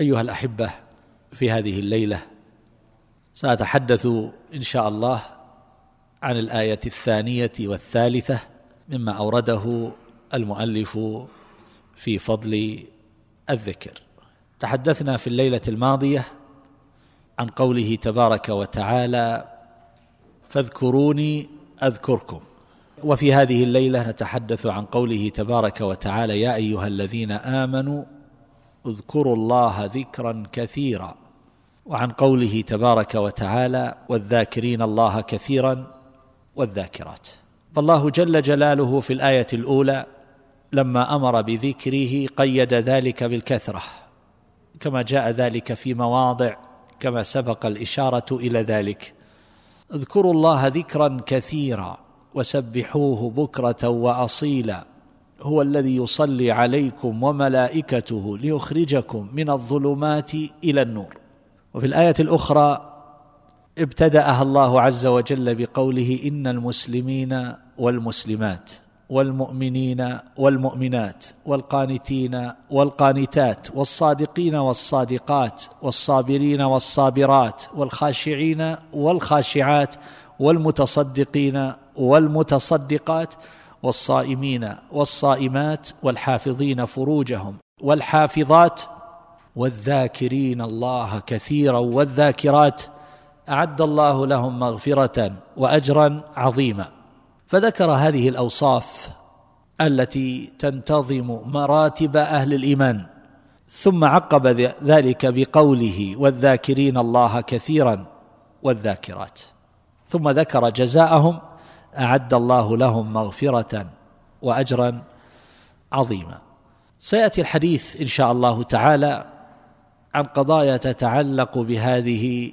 أيها الأحبة في هذه الليلة سأتحدث إن شاء الله عن الآية الثانية والثالثة مما أورده المؤلف في فضل الذكر. تحدثنا في الليلة الماضية عن قوله تبارك وتعالى فاذكروني أذكركم. وفي هذه الليلة نتحدث عن قوله تبارك وتعالى يا أيها الذين آمنوا اذكروا الله ذكرا كثيرا وعن قوله تبارك وتعالى والذاكرين الله كثيرا والذاكرات. فالله جل جلاله في الآية الأولى لما أمر بذكره قيد ذلك بالكثرة كما جاء ذلك في مواضع كما سبق الإشارة إلى ذلك. اذكروا الله ذكرا كثيرا وسبحوه بكرة وأصيلا. هو الذي يصلي عليكم وملائكته ليخرجكم من الظلمات إلى النور. وفي الآية الأخرى ابتدأها الله عز وجل بقوله إن المسلمين والمسلمات والمؤمنين والمؤمنات والقانتين والقانتات والصادقين والصادقات والصابرين والصابرات والخاشعين والخاشعات والمتصدقين والمتصدقات والصائمين والصائمات والحافظين فروجهم والحافظات والذاكرين الله كثيرا والذاكرات أعد الله لهم مغفرة وأجرا عظيما. فذكر هذه الأوصاف التي تنتظم مراتب أهل الإيمان ثم عقب ذلك بقوله والذاكرين الله كثيرا والذاكرات ثم ذكر جزاءهم أعد الله لهم مغفرة وأجرا عظيما. سيأتي الحديث إن شاء الله تعالى عن قضايا تتعلق بهذه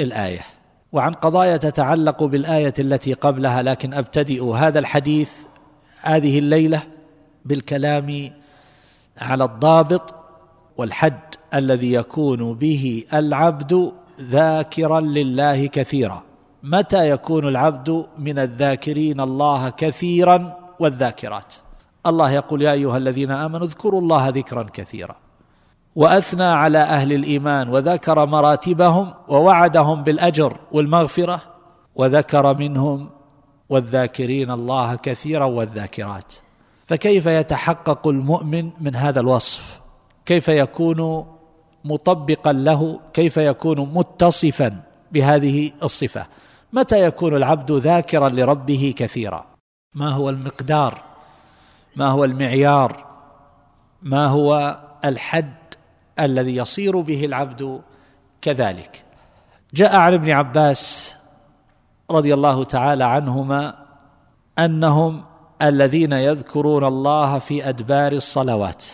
الآية وعن قضايا تتعلق بالآية التي قبلها لكن أبتدئ هذا الحديث هذه الليلة بالكلام على الضابط والحد الذي يكون به العبد ذاكرا لله كثيرا. متى يكون العبد من الذاكرين الله كثيرا والذاكرات؟ الله يقول يا أيها الذين آمنوا اذكروا الله ذكرا كثيرا. وأثنى على أهل الإيمان وذكر مراتبهم ووعدهم بالأجر والمغفرة وذكر منهم والذاكرين الله كثيرا والذاكرات. فكيف يتحقق المؤمن من هذا الوصف؟ كيف يكون مطبقا له؟ كيف يكون متصفا بهذه الصفة؟ متى يكون العبد ذاكرا لربه كثيرا؟ ما هو المقدار؟ ما هو المعيار؟ ما هو الحد الذي يصير به العبد كذلك؟ جاء عن ابن عباس رضي الله تعالى عنهما أنهم الذين يذكرون الله في أدبار الصلوات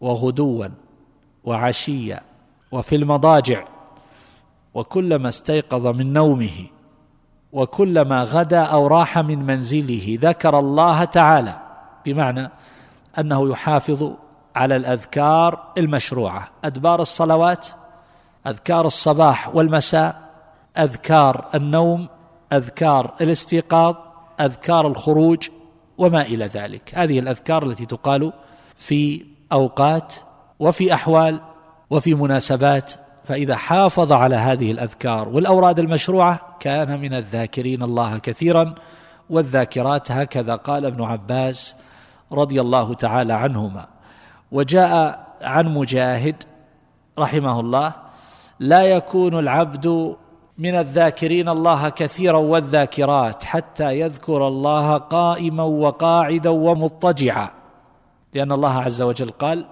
وغدوا وعشيا وفي المضاجع وكلما استيقظ من نومه وكلما غدا أو راح من منزله ذكر الله تعالى بمعنى أنه يحافظ على الأذكار المشروعة. أدبار الصلوات أذكار الصباح والمساء أذكار النوم أذكار الاستيقاظ أذكار الخروج وما إلى ذلك. هذه الأذكار التي تقال في أوقات وفي أحوال وفي مناسبات فإذا حافظ على هذه الأذكار والأوراد المشروعة كان من الذاكرين الله كثيرا والذاكرات هكذا قال ابن عباس رضي الله تعالى عنهما. وجاء عن مجاهد رحمه الله لا يكون العبد من الذاكرين الله كثيرا والذاكرات حتى يذكر الله قائما وقاعدا ومضطجعا لأن الله عز وجل قال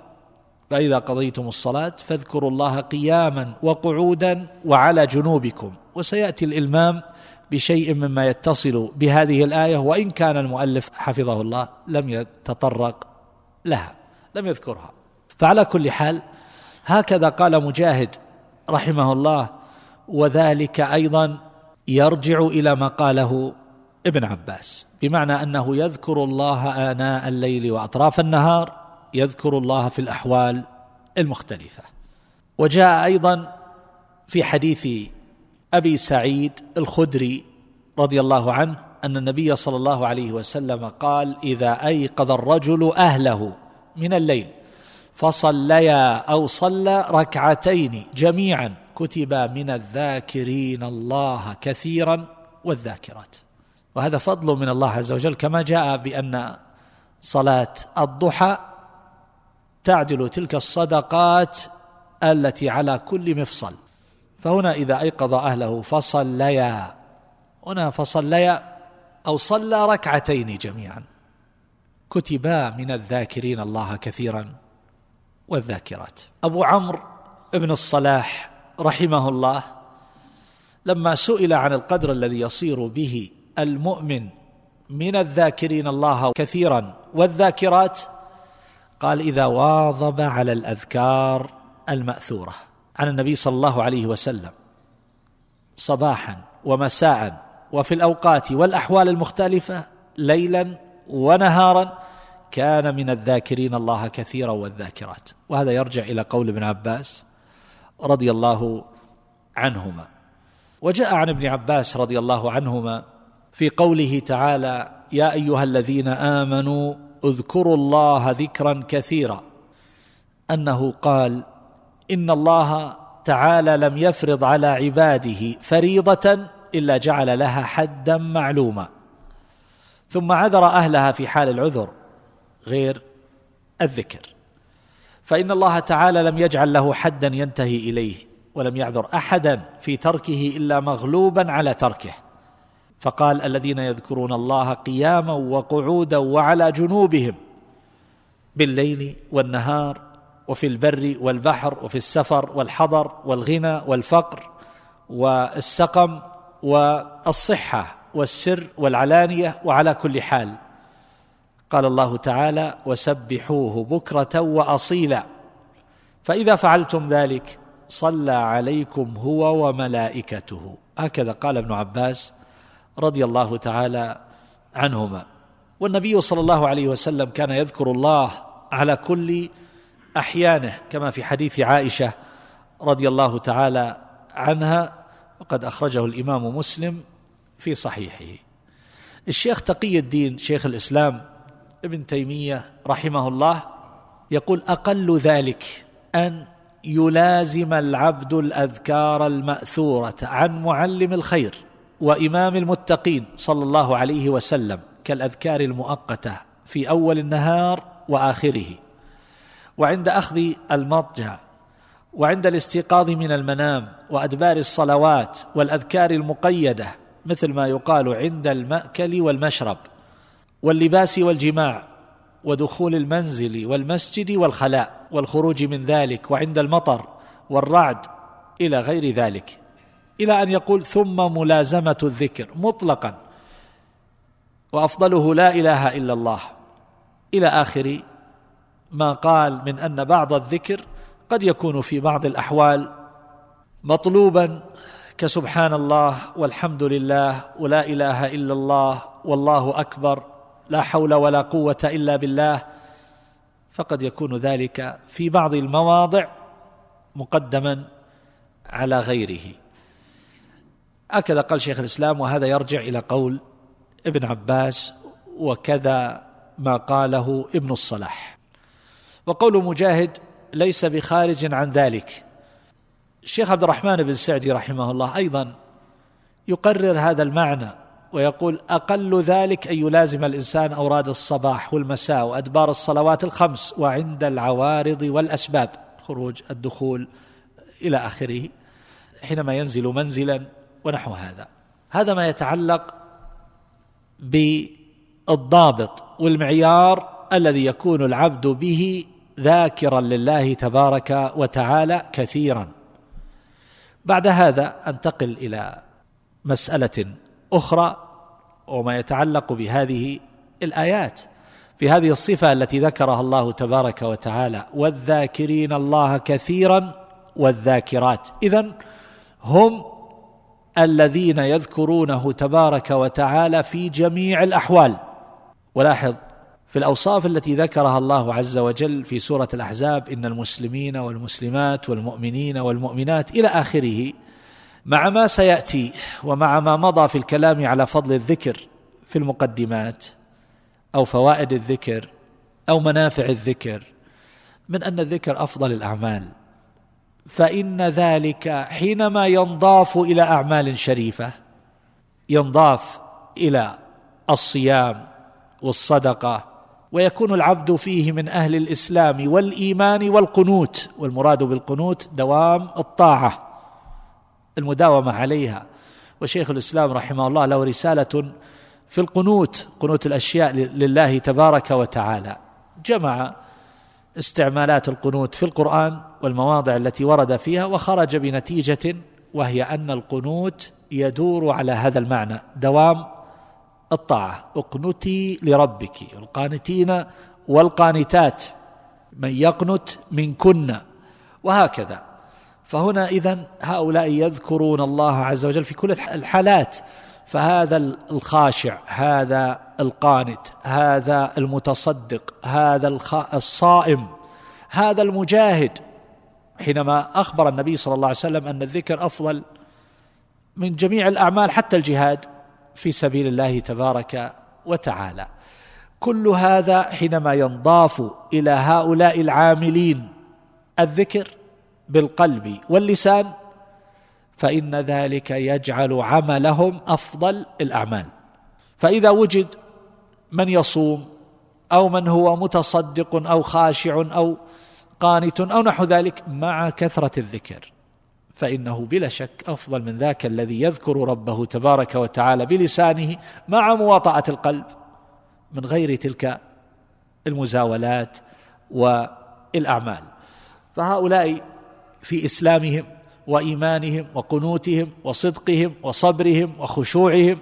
فإذا قضيتم الصلاة فاذكروا الله قياما وقعودا وعلى جنوبكم. وسيأتي الإلمام بشيء مما يتصل بهذه الآية وإن كان المؤلف حفظه الله لم يتطرق لها لم يذكرها. فعلى كل حال هكذا قال مجاهد رحمه الله وذلك أيضا يرجع إلى ما قاله ابن عباس بمعنى أنه يذكر الله آناء الليل وأطراف النهار يذكر الله في الأحوال المختلفة. وجاء أيضا في حديث أبي سعيد الخدري رضي الله عنه أن النبي صلى الله عليه وسلم قال إذا أيقظ الرجل أهله من الليل فصليا أو صلى ركعتين جميعا كتبا من الذاكرين الله كثيرا والذاكرات. وهذا فضل من الله عز وجل كما جاء بأن صلاة الضحى تعدل تلك الصدقات التي على كل مفصل. فهنا إذا أيقظ أهله فصليا. هنا فصليا أو صلى ركعتين جميعا. كتبا من الذاكرين الله كثيرا والذاكرات. أبو عمرو بن الصلاح رحمه الله لما سئل عن القدر الذي يصير به المؤمن من الذاكرين الله كثيرا والذاكرات قال إذا واظب على الأذكار المأثورة عن النبي صلى الله عليه وسلم صباحا ومساء وفي الأوقات والأحوال المختلفة ليلا ونهارا كان من الذاكرين الله كثيرا والذاكرات. وهذا يرجع إلى قول ابن عباس رضي الله عنهما. وجاء عن ابن عباس رضي الله عنهما في قوله تعالى يا أيها الذين آمنوا اذكروا الله ذكرا كثيرا. أنه قال إن الله تعالى لم يفرض على عباده فريضة إلا جعل لها حدا معلوما. ثم عذر أهلها في حال العذر غير الذكر. فإن الله تعالى لم يجعل له حدا ينتهي إليه ولم يعذر أحدا في تركه إلا مغلوبا على تركه. فقال الذين يذكرون الله قياما وقعودا وعلى جنوبهم بالليل والنهار وفي البر والبحر وفي السفر والحضر والغنى والفقر والسقم والصحة والسر والعلانية وعلى كل حال قال الله تعالى وسبحوه بكرة وأصيلا فإذا فعلتم ذلك صلى عليكم هو وملائكته. هكذا قال ابن عباس رضي الله تعالى عنهما. والنبي صلى الله عليه وسلم كان يذكر الله على كل أحيانه كما في حديث عائشة رضي الله تعالى عنها وقد أخرجه الإمام مسلم في صحيحه. الشيخ تقي الدين شيخ الإسلام ابن تيمية رحمه الله يقول أقل ذلك أن يلازم العبد الأذكار المأثورة عن معلم الخير. وإمام المتقين صلى الله عليه وسلم كالأذكار المؤقتة في أول النهار وآخره. وعند أخذ المضجع وعند الاستيقاظ من المنام وأدبار الصلوات والأذكار المقيدة مثل ما يقال عند المأكل والمشرب واللباس والجماع ودخول المنزل والمسجد والخلاء والخروج من ذلك وعند المطر والرعد إلى غير ذلك. إلى أن يقول ثم ملازمة الذكر مطلقا. وأفضله لا إله إلا الله. إلى آخر ما قال من أن بعض الذكر قد يكون في بعض الأحوال مطلوبا كسبحان الله والحمد لله ولا إله إلا الله والله أكبر لا حول ولا قوة إلا بالله. فقد يكون ذلك في بعض المواضع مقدما على غيره. هكذا قال شيخ الإسلام وهذا يرجع إلى قول ابن عباس وكذا ما قاله ابن الصلاح. وقول مجاهد ليس بخارج عن ذلك. الشيخ عبد الرحمن بن سعدي رحمه الله أيضا يقرر هذا المعنى ويقول أقل ذلك أن يلازم الإنسان أوراد الصباح والمساء وأدبار الصلوات الخمس وعند العوارض والأسباب خروج الدخول إلى آخره حينما ينزل منزلا ونحو هذا. هذا ما يتعلق بالضابط والمعيار الذي يكون العبد به ذاكرا لله تبارك وتعالى كثيرا. بعد هذا أنتقل إلى مسألة أخرى وما يتعلق بهذه الآيات. في هذه الصفة التي ذكرها الله تبارك وتعالى والذاكرين الله كثيرا والذاكرات. اذا هم الذين يذكرونه تبارك وتعالى في جميع الأحوال. ولاحظ في الأوصاف التي ذكرها الله عز وجل في سورة الأحزاب إن المسلمين والمسلمات والمؤمنين والمؤمنات إلى آخره مع ما سيأتي ومع ما مضى في الكلام على فضل الذكر في المقدمات أو فوائد الذكر أو منافع الذكر من أن الذكر أفضل الأعمال. فإن ذلك حينما ينضاف إلى أعمال شريفة ينضاف إلى الصيام والصدقة ويكون العبد فيه من أهل الإسلام والإيمان والقنوت والمراد بالقنوت دوام الطاعة المداومة عليها. وشيخ الإسلام رحمه الله له رسالة في القنوت قنوت الأشياء لله تبارك وتعالى. جمع استعمالات القنوت في القرآن والمواضع التي ورد فيها وخرج بنتيجة وهي أن القنوت يدور على هذا المعنى دوام الطاعة. اقنتي لربك. القانتين والقانتات. من يقنت منكن. وهكذا. فهنا اذا هؤلاء يذكرون الله عز وجل في كل الحالات. فهذا الخاشع هذا القانت هذا المتصدق هذا الصائم هذا المجاهد. حينما أخبر النبي صلى الله عليه وسلم أن الذكر أفضل من جميع الأعمال حتى الجهاد في سبيل الله تبارك وتعالى. كل هذا حينما ينضاف إلى هؤلاء العاملين الذكر بالقلب واللسان فإن ذلك يجعل عملهم أفضل الأعمال. فإذا وجد من يصوم أو من هو متصدق أو خاشع أو قانت أو نحو ذلك مع كثرة الذكر. فإنه بلا شك أفضل من ذاك الذي يذكر ربه تبارك وتعالى بلسانه مع مواطأة القلب من غير تلك المزاولات والأعمال. فهؤلاء في إسلامهم وإيمانهم وقنوتهم وصدقهم وصبرهم وخشوعهم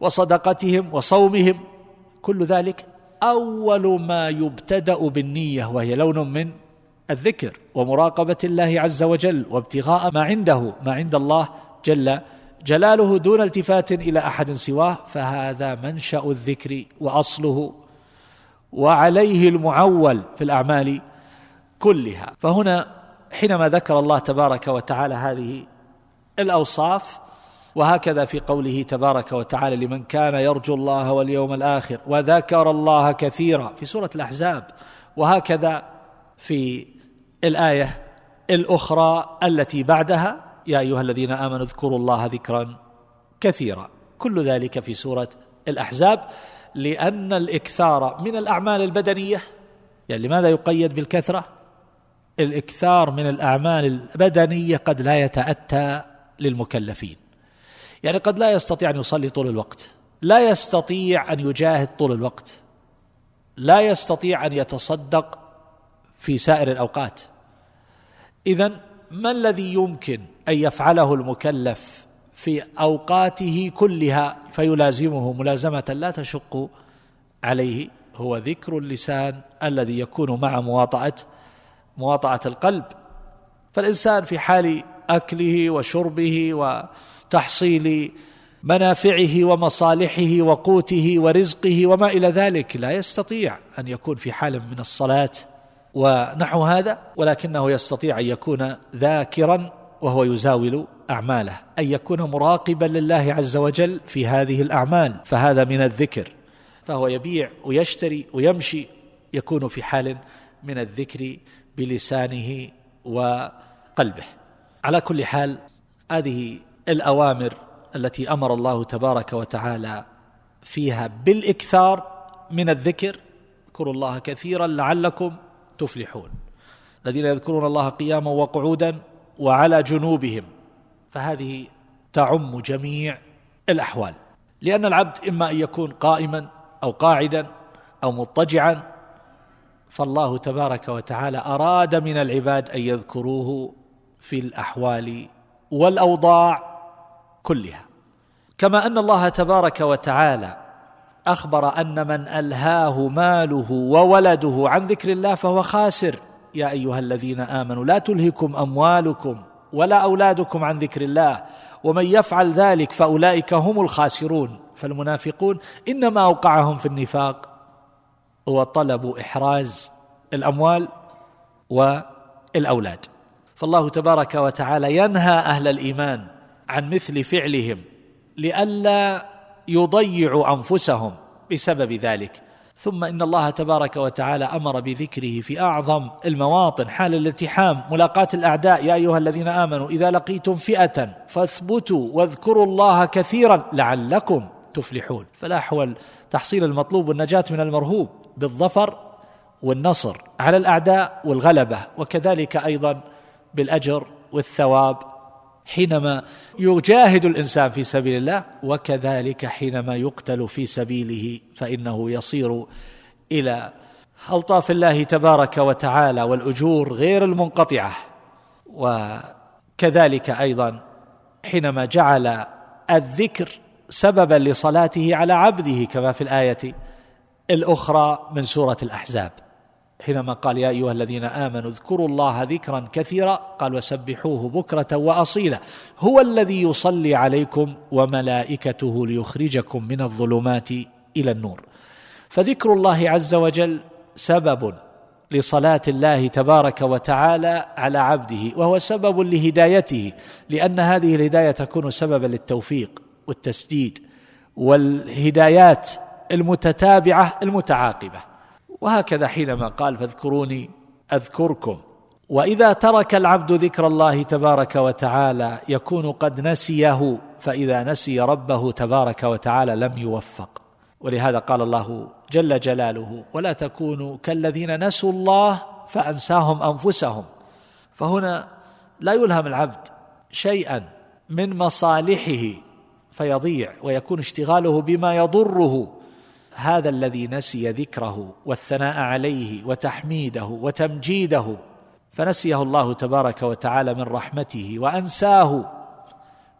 وصدقتهم وصومهم كل ذلك أول ما يبتدأ بالنية وهي لون من الذكر ومراقبة الله عز وجل وابتغاء ما عنده ما عند الله جل جلاله دون التفات إلى أحد سواه فهذا منشأ الذكر وأصله وعليه المعول في الأعمال كلها. فهنا حينما ذكر الله تبارك وتعالى هذه الأوصاف وهكذا في قوله تبارك وتعالى لمن كان يرجو الله واليوم الآخر وذكر الله كثيرا في سورة الأحزاب وهكذا في الآية الأخرى التي بعدها يا أيها الذين آمنوا اذكروا الله ذكرا كثيرا. كل ذلك في سورة الأحزاب لأن الإكثار من الأعمال البدنية يعني لماذا يقيد بالكثرة؟ الإكثار من الأعمال البدنية قد لا يتأتى للمكلفين. يعني قد لا يستطيع أن يصلي طول الوقت لا يستطيع أن يجاهد طول الوقت لا يستطيع أن يتصدق في سائر الأوقات. اذا ما الذي يمكن أن يفعله المكلف في أوقاته كلها فيلازمه ملازمة لا تشق عليه هو ذكر اللسان الذي يكون مع مواطاه مواطأة القلب. فالإنسان في حال أكله وشربه وتحصيل منافعه ومصالحه وقوته ورزقه وما إلى ذلك لا يستطيع أن يكون في حال من الصلاة ونحو هذا ولكنه يستطيع أن يكون ذاكرا وهو يزاول أعماله أن يكون مراقبا لله عز وجل في هذه الأعمال فهذا من الذكر. فهو يبيع ويشتري ويمشي يكون في حال من الذكر بلسانه وقلبه. على كل حال هذه الأوامر التي أمر الله تبارك وتعالى فيها بالإكثار من الذكر. اذكروا الله كثيرا لعلكم تفلحون. الذين يذكرون الله قياما وقعودا وعلى جنوبهم فهذه تعم جميع الأحوال. لأن العبد إما أن يكون قائما أو قاعدا أو مضطجعا فالله تبارك وتعالى أراد من العباد أن يذكروه في الأحوال والأوضاع كلها. كما أن الله تبارك وتعالى أخبر أن من ألهاه ماله وولده عن ذكر الله فهو خاسر. يا أيها الذين آمنوا لا تلهكم أموالكم ولا أولادكم عن ذكر الله ومن يفعل ذلك فأولئك هم الخاسرون. فالمنافقون إنما أوقعهم في النفاق هو طلب إحراز الأموال والأولاد. فالله تبارك وتعالى ينهى أهل الإيمان عن مثل فعلهم لئلا يضيعوا أنفسهم بسبب ذلك. ثم إن الله تبارك وتعالى أمر بذكره في أعظم المواطن حال الالتحام ملاقاه الأعداء. يا أيها الذين آمنوا إذا لقيتم فئة فاثبتوا واذكروا الله كثيرا لعلكم تفلحون. فالاحول تحصيل المطلوب والنجاة من المرهوب بالظفر والنصر على الأعداء والغلبة وكذلك أيضا بالأجر والثواب حينما يجاهد الإنسان في سبيل الله وكذلك حينما يقتل في سبيله فإنه يصير إلى الطاف الله تبارك وتعالى والأجور غير المنقطعة. وكذلك أيضا حينما جعل الذكر سببا لصلاته على عبده كما في الآية الأخرى من سورة الأحزاب. حينما قال يا أيها الذين آمنوا اذكروا الله ذكرا كثيرا قال وسبحوه بكرة وأصيلا. هو الذي يصلي عليكم وملائكته ليخرجكم من الظلمات إلى النور. فذكر الله عز وجل سبب لصلاة الله تبارك وتعالى على عبده وهو سبب لهدايته لأن هذه الهداية تكون سببا للتوفيق والتسديد والهدايات المتتابعة المتعاقبة. وهكذا حينما قال فاذكروني أذكركم. وإذا ترك العبد ذكر الله تبارك وتعالى يكون قد نسيه فإذا نسي ربه تبارك وتعالى لم يوفق. ولهذا قال الله جل جلاله ولا تكونوا كالذين نسوا الله فأنساهم أنفسهم. فهنا لا يلهم العبد شيئا من مصالحه فيضيع ويكون اشتغاله بما يضره. هذا الذي نسي ذكره والثناء عليه وتحميده وتمجيده فنسيه الله تبارك وتعالى من رحمته وأنساه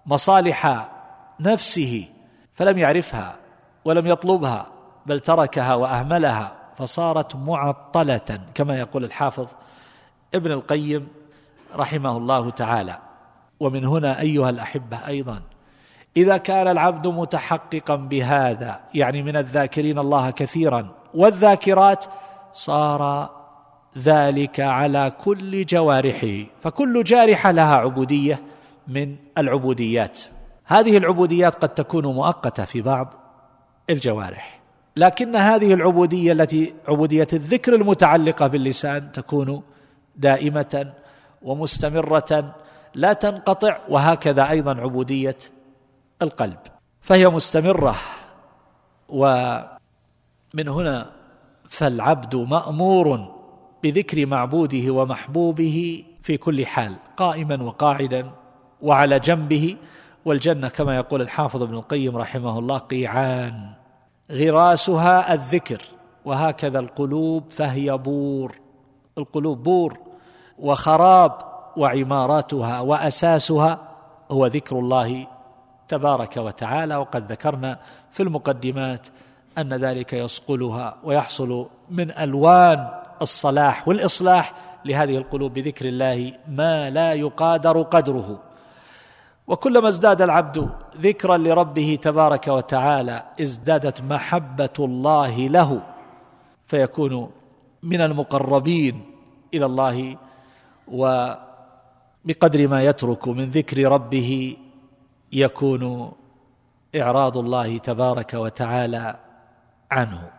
مصالح نفسه فلم يعرفها ولم يطلبها بل تركها وأهملها فصارت معطلة كما يقول الحافظ ابن القيم رحمه الله تعالى. ومن هنا أيها الأحبة أيضا إذا كان العبد متحققا بهذا يعني من الذاكرين الله كثيرا والذاكرات صار ذلك على كل جوارحه فكل جارحه لها عبودية من العبوديات. هذه العبوديات قد تكون مؤقتة في بعض الجوارح لكن هذه العبودية التي عبودية الذكر المتعلقة باللسان تكون دائمة ومستمرة لا تنقطع وهكذا أيضا عبودية القلب فهي مستمرة. ومن هنا فالعبد مأمور بذكر معبوده ومحبوبه في كل حال قائما وقاعدا وعلى جنبه. والجنة كما يقول الحافظ ابن القيم رحمه الله قيعان غراسها الذكر وهكذا القلوب فهي بور. القلوب بور وخراب وعماراتها وأساسها هو ذكر الله تبارك وتعالى وقد ذكرنا في المقدمات أن ذلك يصقلها ويحصل من ألوان الصلاح والإصلاح لهذه القلوب بذكر الله ما لا يقادر قدره. وكلما ازداد العبد ذكرا لربه تبارك وتعالى ازدادت محبة الله له فيكون من المقربين إلى الله وبقدر ما يترك من ذكر ربه يكون إعراض الله تبارك وتعالى عنه.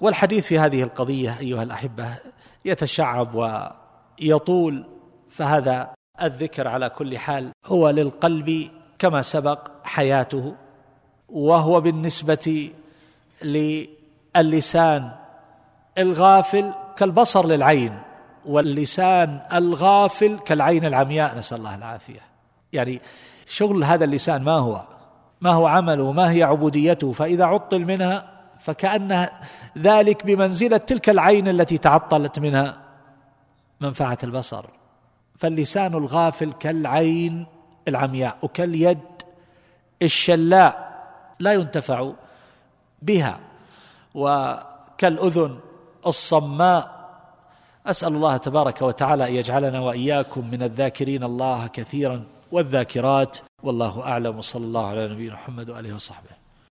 والحديث في هذه القضية أيها الأحبة يتشعب ويطول فهذا الذكر على كل حال هو للقلب كما سبق حياته وهو بالنسبة للسان الغافل كالبصر للعين واللسان الغافل كالعين العمياء. نسأل الله العافية. يعني شغل هذا اللسان ما هو؟ ما هو عمله؟ ما هي عبوديته؟ فإذا عطل منها فكأن ذلك بمنزلة تلك العين التي تعطلت منها منفعة البصر. فاللسان الغافل كالعين العمياء وكاليد الشلاء لا ينتفع بها. وكالأذن الصماء. أسأل الله تبارك وتعالى أن يجعلنا وإياكم من الذاكرين الله كثيرا. والذاكرات والله أعلم وصلى الله على نبينا محمد وآله وصحبه.